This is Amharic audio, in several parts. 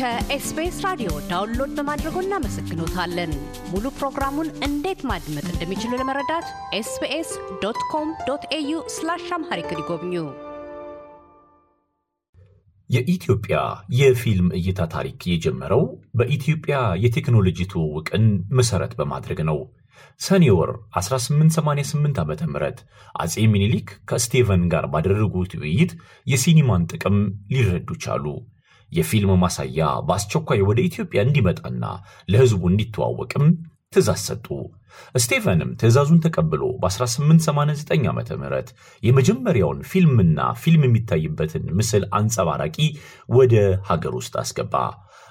ከ SBS ራዲዮ download በማድረጎ እናመሰግኖታለን። ሙሉ ፕሮግራሙን እንዴት ማድመጥ እንደሚችሉ ለመረዳት SBS dot com dot au slash Amharic ይጎብኙ። የኢትዮጵያ የፊልም እይታ ታሪክ የጀመረው በኢትዮጵያ የቴክኖሎጂ ትውውቅን መሠረት በማድረግ ነው። ሰኔ ወር 1888 ዓ ም አፄ ሚኒሊክ ከስቴቨን ጋር ባደረጉት ውይይት የሲኒማን ጥቅም ሊረዱ ቻሉ። የፊልም ማሳያ በአስቸኳይ ወደ ኢትዮጵያ እንዲመጣና ለሕዝቡ እንዲተዋወቅም ትእዛዝ ሰጡ። ስቴቨንም ትእዛዙን ተቀብሎ በ1889 ዓ ም የመጀመሪያውን ፊልምና ፊልም የሚታይበትን ምስል አንጸባራቂ ወደ ሀገር ውስጥ አስገባ።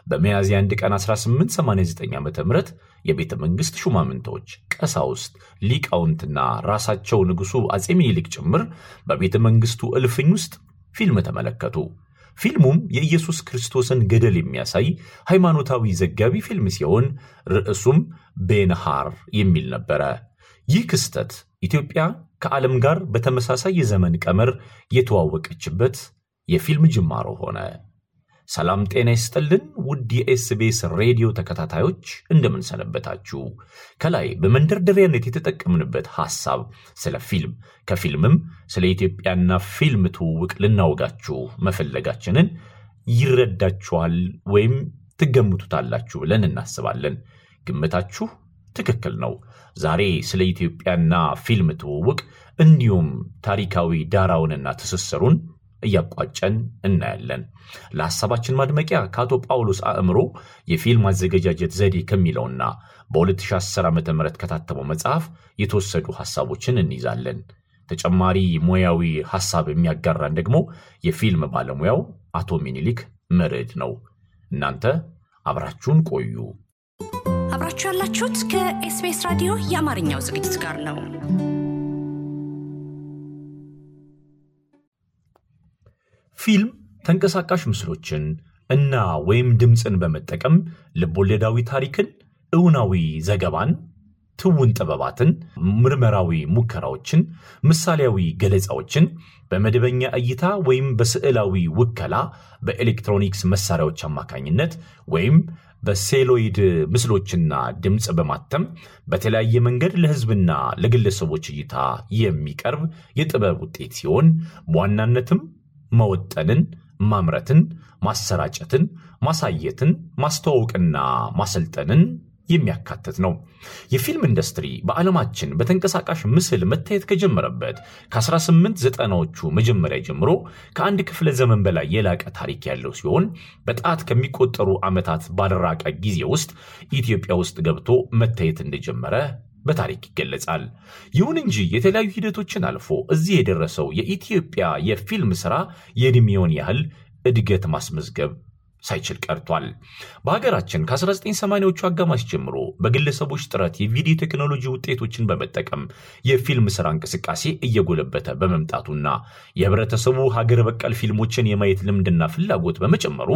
በሚያዝያ 1 ቀን 1889 ዓ ም የቤተ መንግሥት ሹማምንቶች፣ ቀሳውስት፣ ሊቃውንትና ራሳቸው ንጉሡ አፄ ሚኒሊክ ጭምር በቤተ መንግሥቱ እልፍኝ ውስጥ ፊልም ተመለከቱ። ፊልሙም የኢየሱስ ክርስቶስን ገደል የሚያሳይ ሃይማኖታዊ ዘጋቢ ፊልም ሲሆን ርዕሱም ቤንሃር የሚል ነበረ። ይህ ክስተት ኢትዮጵያ ከዓለም ጋር በተመሳሳይ የዘመን ቀመር የተዋወቀችበት የፊልም ጅማሮ ሆነ። ሰላም ጤና ይስጥልን ውድ የኤስቤስ ሬዲዮ ተከታታዮች እንደምንሰነበታችሁ። ከላይ በመንደርደሪያነት የተጠቀምንበት ሐሳብ ስለ ፊልም ከፊልምም ስለ ኢትዮጵያና ፊልም ትውውቅ ልናወጋችሁ መፈለጋችንን ይረዳችኋል ወይም ትገምቱታላችሁ ብለን እናስባለን። ግምታችሁ ትክክል ነው። ዛሬ ስለ ኢትዮጵያና ፊልም ትውውቅ እንዲሁም ታሪካዊ ዳራውንና ትስስሩን እያቋጨን እናያለን። ለሐሳባችን ማድመቂያ ከአቶ ጳውሎስ አእምሮ የፊልም አዘገጃጀት ዘዴ ከሚለውና በ2010 ዓ ም ከታተመው መጽሐፍ የተወሰዱ ሐሳቦችን እንይዛለን። ተጨማሪ ሙያዊ ሐሳብ የሚያጋራን ደግሞ የፊልም ባለሙያው አቶ ሚኒሊክ መርዕድ ነው። እናንተ አብራችሁን ቆዩ። አብራችሁ ያላችሁት ከኤስቢኤስ ራዲዮ የአማርኛው ዝግጅት ጋር ነው። ፊልም ተንቀሳቃሽ ምስሎችን እና ወይም ድምፅን በመጠቀም ልቦለዳዊ ታሪክን፣ እውናዊ ዘገባን፣ ትውን ጥበባትን፣ ምርመራዊ ሙከራዎችን፣ ምሳሌያዊ ገለጻዎችን በመደበኛ እይታ ወይም በስዕላዊ ውከላ በኤሌክትሮኒክስ መሳሪያዎች አማካኝነት ወይም በሴሎይድ ምስሎችና ድምፅ በማተም በተለያየ መንገድ ለሕዝብና ለግለሰቦች እይታ የሚቀርብ የጥበብ ውጤት ሲሆን በዋናነትም መወጠንን፣ ማምረትን፣ ማሰራጨትን፣ ማሳየትን፣ ማስተዋወቅና ማሰልጠንን የሚያካትት ነው። የፊልም ኢንዱስትሪ በዓለማችን በተንቀሳቃሽ ምስል መታየት ከጀመረበት ከ1890ዎቹ መጀመሪያ ጀምሮ ከአንድ ክፍለ ዘመን በላይ የላቀ ታሪክ ያለው ሲሆን በጣት ከሚቆጠሩ ዓመታት ባልራቀ ጊዜ ውስጥ ኢትዮጵያ ውስጥ ገብቶ መታየት እንደጀመረ በታሪክ ይገለጻል። ይሁን እንጂ የተለያዩ ሂደቶችን አልፎ እዚህ የደረሰው የኢትዮጵያ የፊልም ሥራ የዕድሜውን ያህል እድገት ማስመዝገብ ሳይችል ቀርቷል። በሀገራችን ከ1980ዎቹ አጋማሽ ጀምሮ በግለሰቦች ጥረት የቪዲዮ ቴክኖሎጂ ውጤቶችን በመጠቀም የፊልም ስራ እንቅስቃሴ እየጎለበተ በመምጣቱና የህብረተሰቡ ሀገር በቀል ፊልሞችን የማየት ልምድና ፍላጎት በመጨመሩ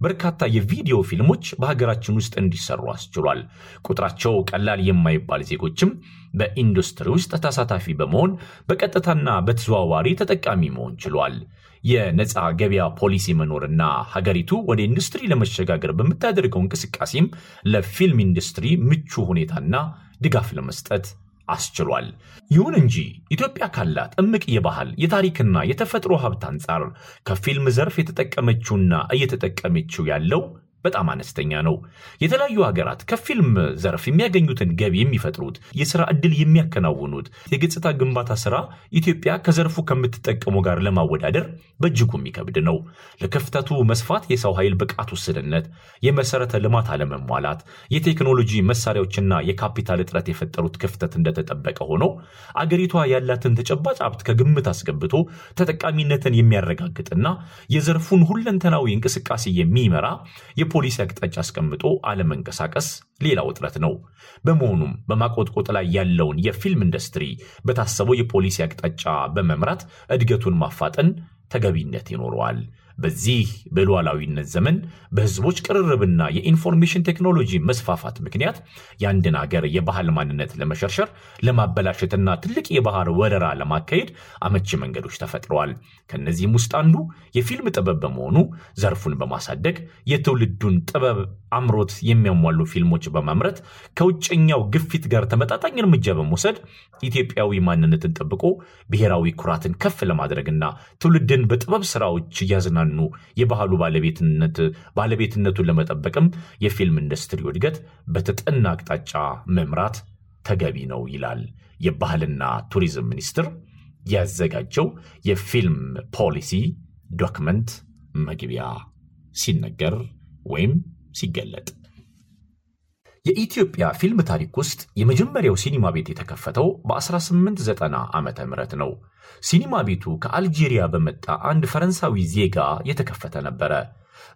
በርካታ የቪዲዮ ፊልሞች በሀገራችን ውስጥ እንዲሰሩ አስችሏል። ቁጥራቸው ቀላል የማይባል ዜጎችም በኢንዱስትሪ ውስጥ ተሳታፊ በመሆን በቀጥታና በተዘዋዋሪ ተጠቃሚ መሆን ችሏል። የነፃ ገበያ ፖሊሲ መኖርና ሀገሪቱ ወደ ኢንዱስትሪ ለመሸጋገር በምታደርገው እንቅስቃሴም ለፊልም ኢንዱስትሪ ምቹ ሁኔታና ድጋፍ ለመስጠት አስችሏል። ይሁን እንጂ ኢትዮጵያ ካላት እምቅ የባህል የታሪክና የተፈጥሮ ሀብት አንጻር ከፊልም ዘርፍ የተጠቀመችውና እየተጠቀመችው ያለው በጣም አነስተኛ ነው። የተለያዩ ሀገራት ከፊልም ዘርፍ የሚያገኙትን ገቢ የሚፈጥሩት የስራ ዕድል የሚያከናውኑት የገጽታ ግንባታ ስራ ኢትዮጵያ ከዘርፉ ከምትጠቀመው ጋር ለማወዳደር በእጅጉ የሚከብድ ነው። ለክፍተቱ መስፋት የሰው ኃይል ብቃት ውስንነት፣ የመሰረተ ልማት አለመሟላት፣ የቴክኖሎጂ መሳሪያዎችና የካፒታል እጥረት የፈጠሩት ክፍተት እንደተጠበቀ ሆኖ አገሪቷ ያላትን ተጨባጭ ሀብት ከግምት አስገብቶ ተጠቃሚነትን የሚያረጋግጥና የዘርፉን ሁለንተናዊ እንቅስቃሴ የሚመራ የፖሊሲ አቅጣጫ አስቀምጦ አለመንቀሳቀስ ሌላ ውጥረት ነው። በመሆኑም በማቆጥቆጥ ላይ ያለውን የፊልም ኢንዱስትሪ በታሰበው የፖሊሲ አቅጣጫ በመምራት እድገቱን ማፋጠን ተገቢነት ይኖረዋል። በዚህ በሉዓላዊነት ዘመን በህዝቦች ቅርርብና የኢንፎርሜሽን ቴክኖሎጂ መስፋፋት ምክንያት የአንድን ሀገር የባህል ማንነት ለመሸርሸር ለማበላሸትና ትልቅ የባህር ወረራ ለማካሄድ አመቺ መንገዶች ተፈጥረዋል። ከነዚህም ውስጥ አንዱ የፊልም ጥበብ በመሆኑ ዘርፉን በማሳደግ የትውልዱን ጥበብ አምሮት የሚያሟሉ ፊልሞች በማምረት ከውጭኛው ግፊት ጋር ተመጣጣኝ እርምጃ በመውሰድ ኢትዮጵያዊ ማንነትን ጠብቆ ብሔራዊ ኩራትን ከፍ ለማድረግና ትውልድን በጥበብ ስራዎች እያዝናኑ የባህሉ ባለቤትነት ባለቤትነቱን ለመጠበቅም የፊልም ኢንዱስትሪው እድገት በተጠና አቅጣጫ መምራት ተገቢ ነው ይላል የባህልና ቱሪዝም ሚኒስቴር ያዘጋጀው የፊልም ፖሊሲ document መግቢያ ሲነገር ወይም ሲገለጥ የኢትዮጵያ ፊልም ታሪክ ውስጥ የመጀመሪያው ሲኒማ ቤት የተከፈተው በ1890 ዓመተ ምህረት ነው። ሲኒማ ቤቱ ከአልጄሪያ በመጣ አንድ ፈረንሳዊ ዜጋ የተከፈተ ነበረ።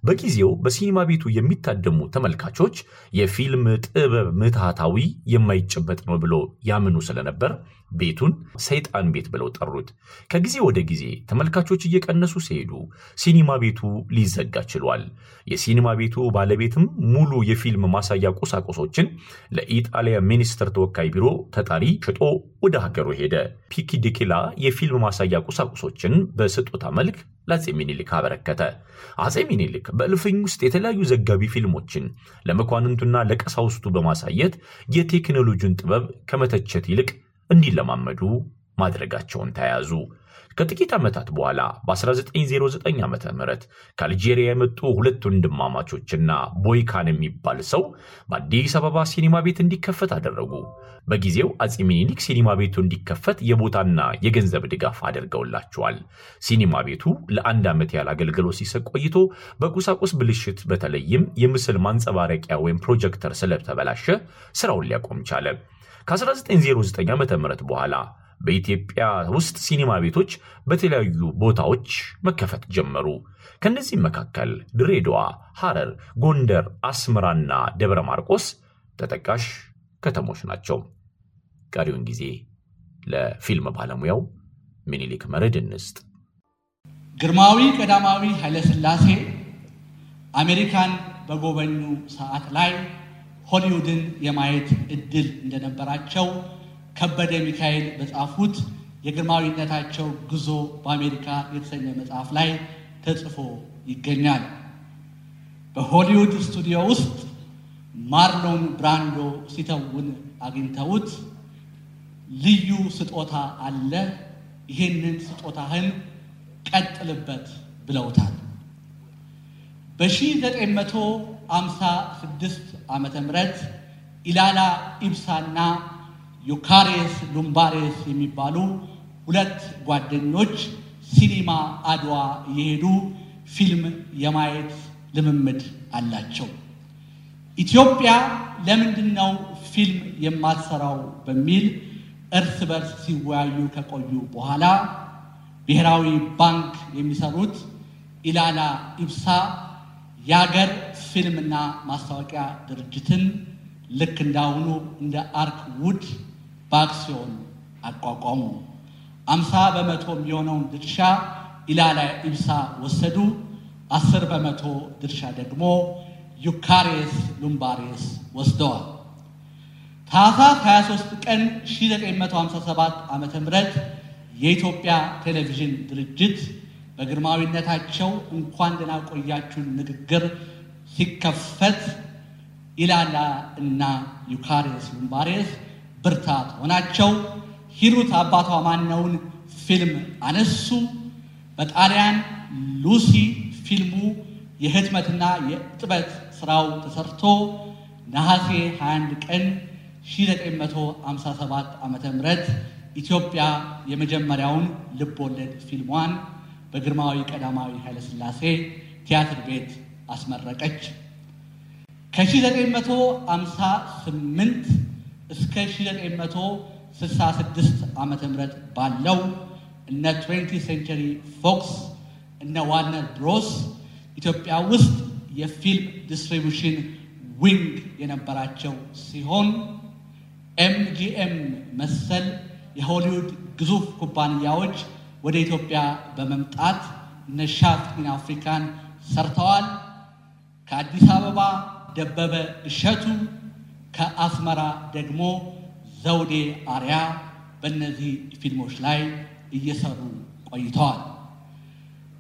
በጊዜው በሲኒማ ቤቱ የሚታደሙ ተመልካቾች የፊልም ጥበብ ምትሃታዊ የማይጨበጥ ነው ብሎ ያምኑ ስለነበር ቤቱን ሰይጣን ቤት ብለው ጠሩት። ከጊዜ ወደ ጊዜ ተመልካቾች እየቀነሱ ሲሄዱ ሲኒማ ቤቱ ሊዘጋ ችሏል። የሲኒማ ቤቱ ባለቤትም ሙሉ የፊልም ማሳያ ቁሳቁሶችን ለኢጣሊያ ሚኒስትር ተወካይ ቢሮ ተጣሪ ሽጦ ወደ ሀገሩ ሄደ። ፒኪዲኪላ የፊልም ማሳያ ቁሳቁሶችን በስጦታ መልክ ለአፄ ሚኒሊክ አበረከተ። አፄ ሚኒሊክ በእልፍኝ ውስጥ የተለያዩ ዘጋቢ ፊልሞችን ለመኳንንቱና ለቀሳውስቱ በማሳየት የቴክኖሎጂውን ጥበብ ከመተቸት ይልቅ እንዲለማመዱ ማድረጋቸውን ተያያዙ። ከጥቂት ዓመታት በኋላ በ1909 ዓ ም ከአልጄሪያ የመጡ ሁለት ወንድማማቾችና ቦይካን የሚባል ሰው በአዲስ አበባ ሲኒማ ቤት እንዲከፈት አደረጉ። በጊዜው አፄ ሚኒሊክ ሲኒማ ቤቱ እንዲከፈት የቦታና የገንዘብ ድጋፍ አድርገውላቸዋል። ሲኒማ ቤቱ ለአንድ ዓመት ያህል አገልግሎት ሲሰጥ ቆይቶ በቁሳቁስ ብልሽት በተለይም የምስል ማንጸባረቂያ ወይም ፕሮጀክተር ስለተበላሸ ስራውን ሊያቆም ቻለ። ከ1909 ዓ ም በኋላ በኢትዮጵያ ውስጥ ሲኒማ ቤቶች በተለያዩ ቦታዎች መከፈት ጀመሩ። ከነዚህም መካከል ድሬዳዋ፣ ሐረር፣ ጎንደር፣ አስመራና ደብረ ማርቆስ ተጠቃሽ ከተሞች ናቸው። ቀሪውን ጊዜ ለፊልም ባለሙያው ሚኒሊክ መርድ እንስጥ። ግርማዊ ቀዳማዊ ኃይለሥላሴ አሜሪካን በጎበኙ ሰዓት ላይ ሆሊውድን የማየት እድል እንደነበራቸው ከበደ ሚካኤል በጻፉት የግርማዊነታቸው ጉዞ በአሜሪካ የተሰኘ መጽሐፍ ላይ ተጽፎ ይገኛል። በሆሊውድ ስቱዲዮ ውስጥ ማርሎን ብራንዶ ሲተውን አግኝተውት ልዩ ስጦታ አለ፣ ይህንን ስጦታህን ቀጥልበት ብለውታል። በ1956 ዓመተ ምህረት ኢላላ ኢብሳና ዩካሬስ ሉምባሬስ የሚባሉ ሁለት ጓደኞች ሲኒማ አድዋ እየሄዱ ፊልም የማየት ልምምድ አላቸው። ኢትዮጵያ ለምንድን ነው ፊልም የማትሰራው በሚል እርስ በርስ ሲወያዩ ከቆዩ በኋላ ብሔራዊ ባንክ የሚሰሩት ኢላላ ኢብሳ የአገር ፊልምና ማስታወቂያ ድርጅትን ልክ እንዳሁኑ እንደ አርክ ውድ በአክሲዮን አቋቋሙ። አምሳ በመቶ የሚሆነውን ድርሻ ኢላላ ኢብሳ ወሰዱ። አስር በመቶ ድርሻ ደግሞ ዩካሬስ ሉምባሬስ ወስደዋል። ታኅሳስ 23 ቀን 1957 ዓ ም የኢትዮጵያ ቴሌቪዥን ድርጅት በግርማዊነታቸው እንኳን ደህና ቆያችሁን ንግግር ሲከፈት ኢላላ እና ዩካሬስ ሉምባሬስ ብርታት ሆናቸው ሂሩት አባቷ ማነውን ፊልም አነሱ። በጣሊያን ሉሲ ፊልሙ የህትመትና የጥበት ስራው ተሰርቶ ነሐሴ 21 ቀን 1957 ዓ ም ኢትዮጵያ የመጀመሪያውን ልብ ወለድ ፊልሟን በግርማዊ ቀዳማዊ ኃይለሥላሴ ቲያትር ቤት አስመረቀች። ከ1958 እስከ 1966 ዓ ም ባለው እነ 20 Century Fox እነ Warner Bros ኢትዮጵያ ውስጥ የፊልም distribution wing የነበራቸው ሲሆን MGM መሰል የሆሊውድ ግዙፍ ኩባንያዎች ወደ ኢትዮጵያ በመምጣት እነ Shaft in Africa ን ሰርተዋል። ከአዲስ አበባ ደበበ እሸቱ፣ ከአስመራ ደግሞ ዘውዴ አርያ በእነዚህ ፊልሞች ላይ እየሰሩ ቆይተዋል።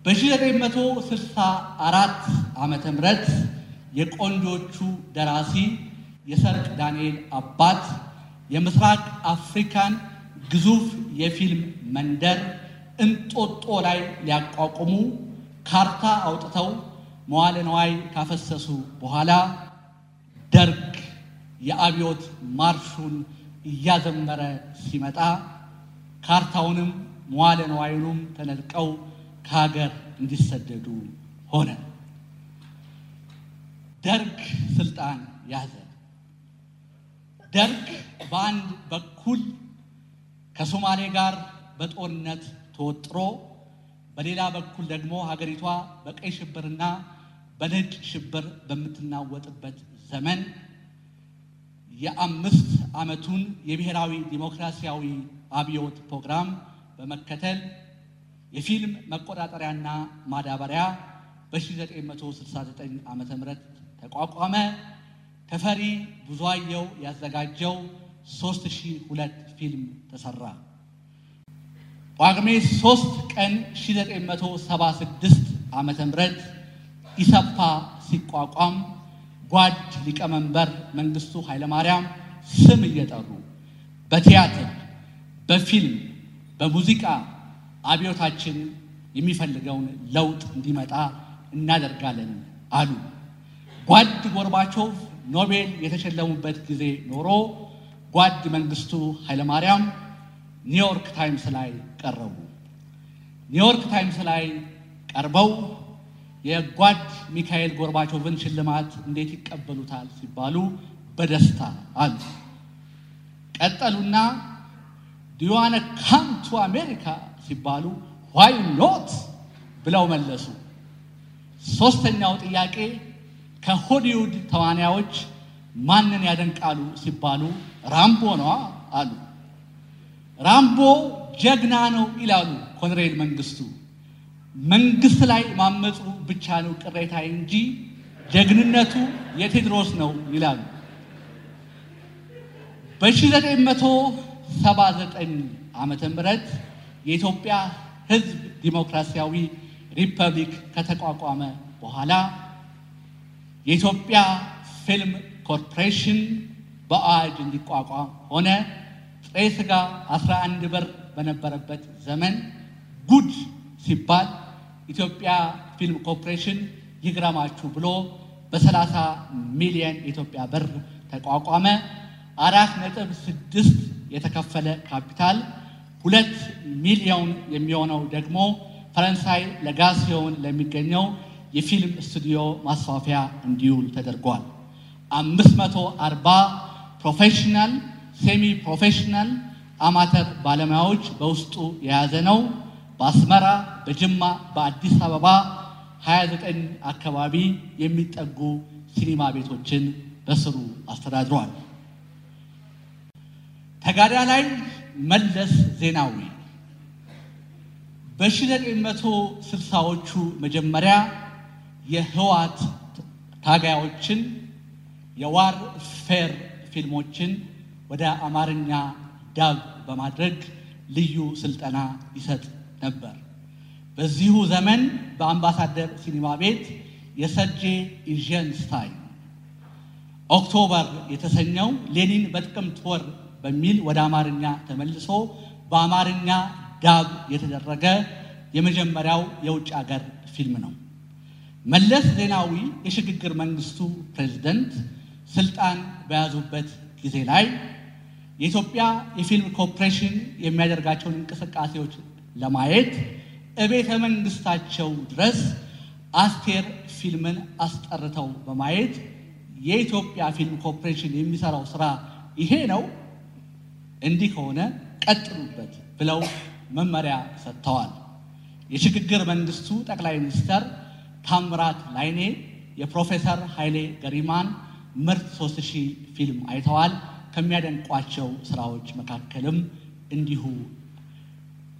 በ1964 ዓመተ ምህረት የቆንጆቹ ደራሲ የሰርቅ ዳንኤል አባት የምስራቅ አፍሪካን ግዙፍ የፊልም መንደር እንጦጦ ላይ ሊያቋቁሙ ካርታ አውጥተው መዋለ ነዋይ ካፈሰሱ በኋላ ደርግ የአብዮት ማርሹን እያዘመረ ሲመጣ ካርታውንም መዋለ ነዋዩንም ተነጥቀው ከሀገር እንዲሰደዱ ሆነ። ደርግ ስልጣን ያዘ። ደርግ በአንድ በኩል ከሶማሌ ጋር በጦርነት ተወጥሮ በሌላ በኩል ደግሞ ሀገሪቷ በቀይ ሽብርና በነጭ ሽብር በምትናወጥበት ዘመን የአምስት ዓመቱን የብሔራዊ ዲሞክራሲያዊ አብዮት ፕሮግራም በመከተል የፊልም መቆጣጠሪያና ማዳበሪያ በ1969 ዓ ም ተቋቋመ። ተፈሪ ብዙአየው ያዘጋጀው 3002 ፊልም ተሰራ። ጳጉሜ 3 ቀን 1976 ዓ ም ኢሰፓ ሲቋቋም ጓድ ሊቀመንበር መንግስቱ ኃይለማርያም ስም እየጠሩ በቲያትር፣ በፊልም፣ በሙዚቃ አብዮታችን የሚፈልገውን ለውጥ እንዲመጣ እናደርጋለን አሉ። ጓድ ጎርባቾቭ ኖቤል የተሸለሙበት ጊዜ ኖሮ ጓድ መንግስቱ ኃይለማርያም ኒውዮርክ ታይምስ ላይ ቀረቡ። ኒውዮርክ ታይምስ ላይ ቀርበው የጓድ ሚካኤል ጎርባቾቭን ሽልማት እንዴት ይቀበሉታል ሲባሉ በደስታ አሉ። ቀጠሉና do you wanna come to America ሲባሉ why not ብለው መለሱ። ሶስተኛው ጥያቄ ከሆሊውድ ተዋናዮች ማንን ያደንቃሉ ሲባሉ ራምቦ ነዋ አሉ። ራምቦ ጀግና ነው ይላሉ ኮሎኔል መንግስቱ። መንግስት ላይ ማመፁ ብቻ ነው ቅሬታ እንጂ ጀግንነቱ የቴዎድሮስ ነው ይላሉ። በ1979 ዓመተ ምህረት የኢትዮጵያ ሕዝብ ዲሞክራሲያዊ ሪፐብሊክ ከተቋቋመ በኋላ የኢትዮጵያ ፊልም ኮርፖሬሽን በአዋጅ እንዲቋቋም ሆነ። ጥሬ ሥጋ 11 ብር በነበረበት ዘመን ጉድ ሲባል ኢትዮጵያ ፊልም ኮርፖሬሽን ይግረማችሁ ብሎ በ30 ሚሊዮን የኢትዮጵያ ብር ተቋቋመ። አራት ነጥብ ስድስት የተከፈለ ካፒታል ሁለት ሚሊዮን የሚሆነው ደግሞ ፈረንሳይ ለጋሲዮን ለሚገኘው የፊልም ስቱዲዮ ማስፋፊያ እንዲውል ተደርጓል። አምስት መቶ አርባ professional፣ semi professional፣ amateur ባለሙያዎች በውስጡ የያዘ ነው። በአስመራ፣ በጅማ፣ በአዲስ አበባ 29 አካባቢ የሚጠጉ ሲኒማ ቤቶችን በስሩ አስተዳድሯል። ተጋዳላይ መለስ ዜናዊ በ1960ዎቹ መጀመሪያ የህወሓት ታጋዮችን የ warfare ፊልሞችን ወደ አማርኛ dub በማድረግ ልዩ ስልጠና ይሰጥ ነበር። በዚሁ ዘመን በአምባሳደር ሲኒማ ቤት የሰርጌ አይዘንስታይን October የተሰኘው ሌኒን በጥቅምት ወር በሚል ወደ አማርኛ ተመልሶ በአማርኛ ዳብ የተደረገ የመጀመሪያው የውጭ ሀገር ፊልም ነው። መለስ ዜናዊ የሽግግር መንግስቱ ፕሬዝደንት ስልጣን በያዙበት ጊዜ ላይ የኢትዮጵያ የፊልም ኮርፖሬሽን የሚያደርጋቸውን እንቅስቃሴዎች ለማየት እቤተ መንግስታቸው ድረስ አስቴር ፊልምን አስጠርተው በማየት የኢትዮጵያ ፊልም ኮርፖሬሽን የሚሰራው ስራ ይሄ ነው፣ እንዲህ ከሆነ ቀጥሉበት ብለው መመሪያ ሰጥተዋል። የሽግግር መንግስቱ ጠቅላይ ሚኒስተር ታምራት ላይኔ የፕሮፌሰር ኃይሌ ገሪማን ሶስት ሺህ ፊልም አይተዋል። ከሚያደንቋቸው ስራዎች መካከልም እንዲሁ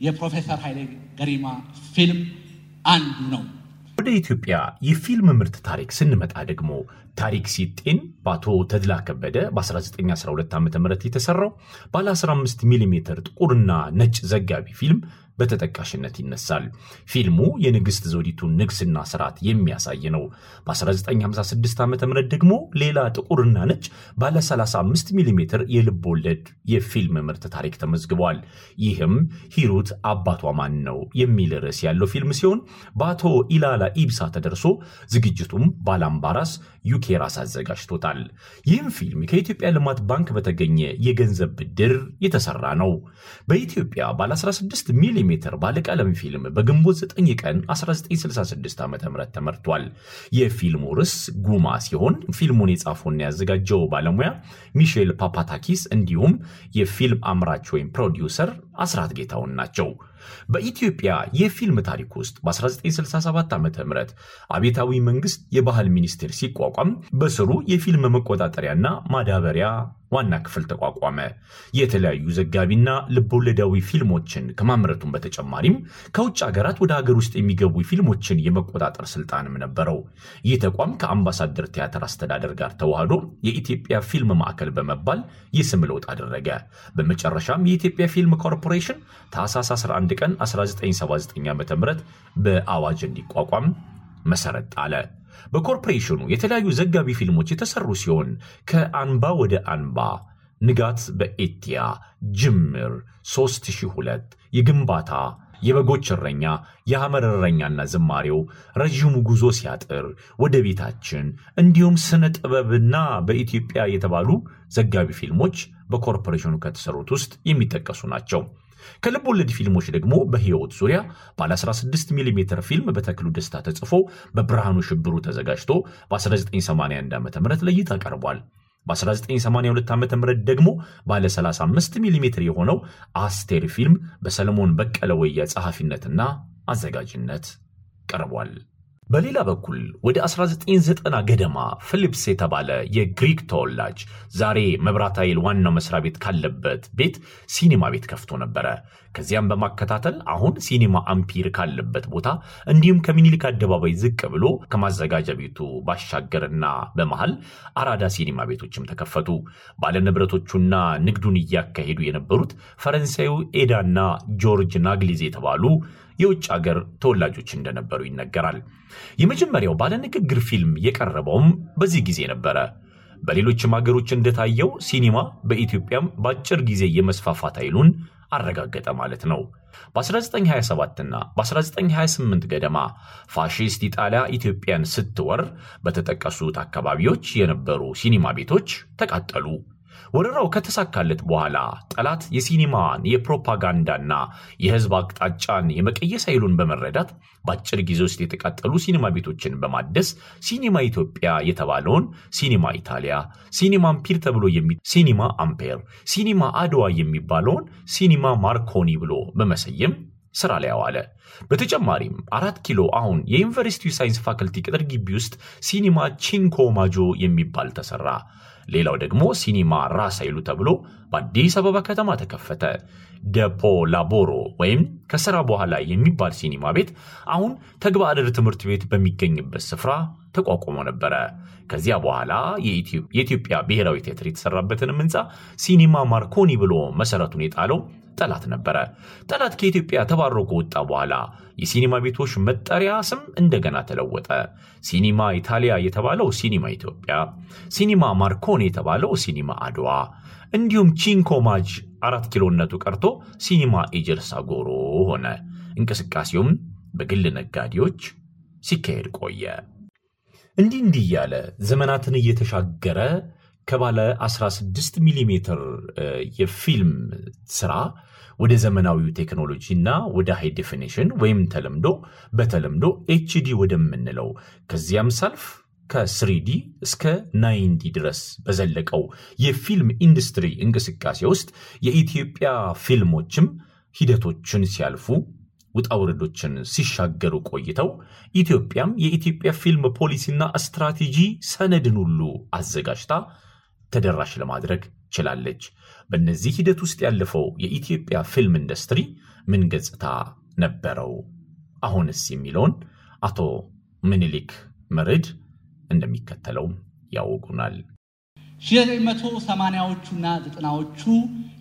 የፕሮፌሰር ኃይሌ ገሪማ ፊልም አንዱ ነው። ወደ ኢትዮጵያ የፊልም ምርት ታሪክ ስንመጣ ደግሞ ታሪክ ሲጤን በአቶ ተድላ ከበደ በ1912 ዓ ም የተሰራው ባለ 15 ሚሜ ጥቁርና ነጭ ዘጋቢ ፊልም በተጠቃሽነት ይነሳል። ፊልሙ የንግሥት ዘውዲቱን ንግስና ስርዓት የሚያሳይ ነው። በ1956 ዓ ም ደግሞ ሌላ ጥቁርና ነጭ ባለ 35 ሚሜ የልብ ወለድ የፊልም ምርት ታሪክ ተመዝግቧል። ይህም ሂሩት አባቷ ማን ነው የሚል ርዕስ ያለው ፊልም ሲሆን በአቶ ኢላላ ኢብሳ ተደርሶ ዝግጅቱም ላምባሮስ ዩካሬስ አዘጋጅቶታል። ይህም ፊልም ከኢትዮጵያ ልማት ባንክ በተገኘ የገንዘብ ብድር የተሰራ ነው። በኢትዮጵያ ባለ 16 ሚሜ ባለቀለም ፊልም በግንቦት 9 ቀን 1966 ዓ ም ተመርቷል። የፊልሙ ርዕስ ጉማ ሲሆን ፊልሙን የጻፈውና ያዘጋጀው ባለሙያ ሚሼል ፓፓታኪስ እንዲሁም የፊልም አምራች ወይም ፕሮዲውሰር አስራት ጌታውን ናቸው። በኢትዮጵያ የፊልም ታሪክ ውስጥ በ1967 ዓ ም አቤታዊ መንግስት የባህል ሚኒስቴር ሲቋቋም በስሩ የፊልም መቆጣጠሪያና ማዳበሪያ ዋና ክፍል ተቋቋመ። የተለያዩ ዘጋቢና ልቦለዳዊ ፊልሞችን ከማምረቱም በተጨማሪም ከውጭ ሀገራት ወደ ሀገር ውስጥ የሚገቡ ፊልሞችን የመቆጣጠር ስልጣንም ነበረው። ይህ ተቋም ከአምባሳደር ቲያትር አስተዳደር ጋር ተዋህዶ የኢትዮጵያ ፊልም ማዕከል በመባል የስም ለውጥ አደረገ። በመጨረሻም የኢትዮጵያ ፊልም ኮርፖሬሽን ታህሳስ 11 ቀን 1979 ዓ ም በአዋጅ እንዲቋቋም መሰረት ጣለ። በኮርፖሬሽኑ የተለያዩ ዘጋቢ ፊልሞች የተሰሩ ሲሆን ከአንባ ወደ አንባ፣ ንጋት በኤቲያ፣ ጅምር፣ 3002፣ የግንባታ፣ የበጎች እረኛ፣ የሐመር እረኛና ዝማሬው፣ ረዥሙ ጉዞ ሲያጥር፣ ወደ ቤታችን እንዲሁም ስነ ጥበብና በኢትዮጵያ የተባሉ ዘጋቢ ፊልሞች በኮርፖሬሽኑ ከተሰሩት ውስጥ የሚጠቀሱ ናቸው። ከልብ ወለድ ፊልሞች ደግሞ በሕይወት ዙሪያ ባለ 16 ሚሜ ፊልም በተክሉ ደስታ ተጽፎ በብርሃኑ ሽብሩ ተዘጋጅቶ በ1981 ዓ ም ለእይታ ቀርቧል። በ1982 ዓ ም ደግሞ ባለ 35 ሚሜ የሆነው አስቴር ፊልም በሰለሞን በቀለ ወየ ጸሐፊነትና አዘጋጅነት ቀርቧል። በሌላ በኩል ወደ 1990 ገደማ ፊሊፕስ የተባለ የግሪክ ተወላጅ ዛሬ መብራት ኃይል ዋናው መስሪያ ቤት ካለበት ቤት ሲኒማ ቤት ከፍቶ ነበረ። ከዚያም በማከታተል አሁን ሲኒማ አምፒር ካለበት ቦታ እንዲሁም ከሚኒሊክ አደባባይ ዝቅ ብሎ ከማዘጋጃ ቤቱ ባሻገርና በመሃል አራዳ ሲኒማ ቤቶችም ተከፈቱ። ባለንብረቶቹና ንግዱን እያካሄዱ የነበሩት ፈረንሳዩ ኤዳና ጆርጅ ናግሊዝ የተባሉ የውጭ ሀገር ተወላጆች እንደነበሩ ይነገራል። የመጀመሪያው ባለንግግር ፊልም የቀረበውም በዚህ ጊዜ ነበረ። በሌሎችም ሀገሮች እንደታየው ሲኒማ በኢትዮጵያም በአጭር ጊዜ የመስፋፋት ኃይሉን አረጋገጠ ማለት ነው። በ1927ና በ1928 ገደማ ፋሺስት ኢጣሊያ ኢትዮጵያን ስትወር በተጠቀሱት አካባቢዎች የነበሩ ሲኒማ ቤቶች ተቃጠሉ። ወረራው ከተሳካለት በኋላ ጠላት የሲኒማን የፕሮፓጋንዳና የሕዝብ አቅጣጫን የመቀየስ ኃይሉን በመረዳት በአጭር ጊዜ ውስጥ የተቃጠሉ ሲኒማ ቤቶችን በማደስ ሲኒማ ኢትዮጵያ የተባለውን ሲኒማ ኢታሊያ፣ ሲኒማ አምፒር ተብሎ ሲኒማ አምፔር፣ ሲኒማ አድዋ የሚባለውን ሲኒማ ማርኮኒ ብሎ በመሰየም ስራ ላይ አዋለ። በተጨማሪም አራት ኪሎ አሁን የዩኒቨርሲቲው ሳይንስ ፋክልቲ ቅጥር ግቢ ውስጥ ሲኒማ ቺንኮ ማጆ የሚባል ተሰራ። ሌላው ደግሞ ሲኒማ ራስ ኃይሉ ተብሎ በአዲስ አበባ ከተማ ተከፈተ። ደፖ ላቦሮ ወይም ከስራ በኋላ የሚባል ሲኒማ ቤት አሁን ተግባዕድ ትምህርት ቤት በሚገኝበት ስፍራ ተቋቁሞ ነበረ። ከዚያ በኋላ የኢትዮጵያ ብሔራዊ ቲያትር የተሰራበትንም ህንፃ ሲኒማ ማርኮኒ ብሎ መሰረቱን የጣለው ጠላት ነበረ። ጠላት ከኢትዮጵያ ተባሮ ከወጣ በኋላ የሲኒማ ቤቶች መጠሪያ ስም እንደገና ተለወጠ። ሲኒማ ኢታሊያ የተባለው ሲኒማ ኢትዮጵያ፣ ሲኒማ ማርኮኒ የተባለው ሲኒማ አድዋ፣ እንዲሁም ቺንኮ ማጅ አራት ኪሎነቱ ቀርቶ ሲኒማ ኤጀርሳ ጎሮ ሆነ። እንቅስቃሴውም በግል ነጋዴዎች ሲካሄድ ቆየ። እንዲህ እንዲህ እያለ ዘመናትን እየተሻገረ ከባለ 16 ሚሜ የፊልም ስራ ወደ ዘመናዊው ቴክኖሎጂ እና ወደ high definition ወይም ተለምዶ በተለምዶ HD ወደምንለው ከዚያም ሳልፍ ከስሪዲ እስከ ናይንዲ ድረስ በዘለቀው የፊልም ኢንዱስትሪ እንቅስቃሴ ውስጥ የኢትዮጵያ ፊልሞችም ሂደቶችን ሲያልፉ ውጣ ውረዶችን ሲሻገሩ ቆይተው ኢትዮጵያም የኢትዮጵያ ፊልም ፖሊሲና ስትራቴጂ ሰነድን ሁሉ አዘጋጅታ ተደራሽ ለማድረግ ችላለች። በእነዚህ ሂደት ውስጥ ያለፈው የኢትዮጵያ ፊልም ኢንዱስትሪ ምን ገጽታ ነበረው? አሁንስ የሚለውን አቶ ምኒልክ መርድ እንደሚከተለው ያወጉናል። 1980ዎቹና ዘጠናዎቹ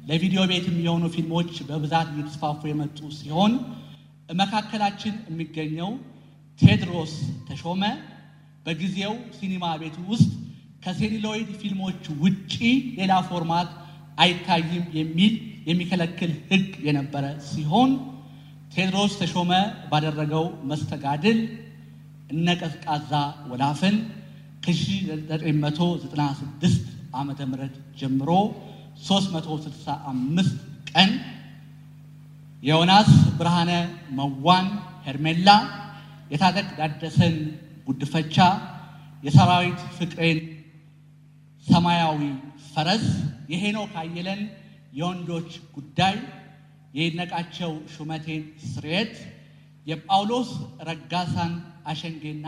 ለቪዲዮ ቤት የሚሆኑ ፊልሞች በብዛት እየተስፋፉ የመጡ ሲሆን መካከላችን የሚገኘው ቴዎድሮስ ተሾመ በጊዜው ሲኒማ ቤቱ ውስጥ ከ celluloid ፊልሞች ውጪ ሌላ format አይታይም የሚል የሚከለክል ሕግ የነበረ ሲሆን ቴዎድሮስ ተሾመ ባደረገው መስተጋድል እነ ቀዝቃዛ ወላፈን ከ1996 ዓመተ ምህረት ጀምሮ 365 ቀን የዮናስ ብርሃነ መዋን ሄርሜላ፣ የታጠቅ ዳደሰን ጉድፈቻ፣ የሰራዊት ፍቅሬን ሰማያዊ ፈረስ፣ የሄኖክ አየለን የወንዶች ጉዳይ፣ የይድነቃቸው ሹመቴን ስርየት፣ የጳውሎስ ረጋሳን አሸንጌና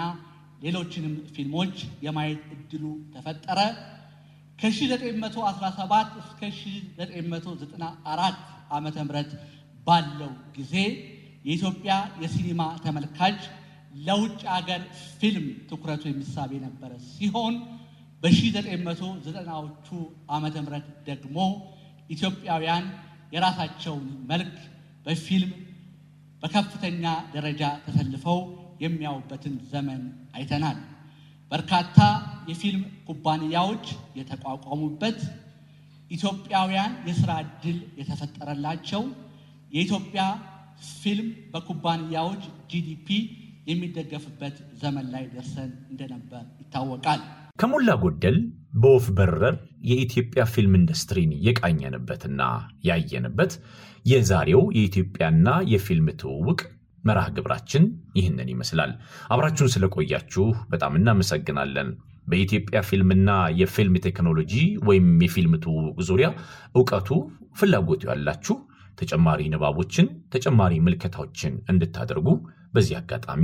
ሌሎችንም ፊልሞች የማየት እድሉ ተፈጠረ። ከ1917 እስከ 1994 ዓመተ ምህረት ባለው ጊዜ የኢትዮጵያ የሲኒማ ተመልካች ለውጭ ሀገር ፊልም ትኩረቱ የሚሳብ የነበረ ሲሆን በ1990ዎቹ ዓመተ ምህረት ደግሞ ኢትዮጵያውያን የራሳቸውን መልክ በፊልም በከፍተኛ ደረጃ ተሰልፈው የሚያዩበትን ዘመን አይተናል። በርካታ የፊልም ኩባንያዎች የተቋቋሙበት፣ ኢትዮጵያውያን የስራ ዕድል የተፈጠረላቸው፣ የኢትዮጵያ ፊልም በኩባንያዎች ጂዲፒ የሚደገፍበት ዘመን ላይ ደርሰን እንደነበር ይታወቃል። ከሞላ ጎደል በወፍ በረር የኢትዮጵያ ፊልም ኢንዱስትሪን የቃኘንበትና ያየንበት የዛሬው የኢትዮጵያና የፊልም ትውውቅ መርሃ ግብራችን ይህንን ይመስላል። አብራችሁን ስለቆያችሁ በጣም እናመሰግናለን። በኢትዮጵያ ፊልምና የፊልም ቴክኖሎጂ ወይም የፊልም ትውውቅ ዙሪያ እውቀቱ፣ ፍላጎቱ ያላችሁ ተጨማሪ ንባቦችን፣ ተጨማሪ ምልከታዎችን እንድታደርጉ በዚህ አጋጣሚ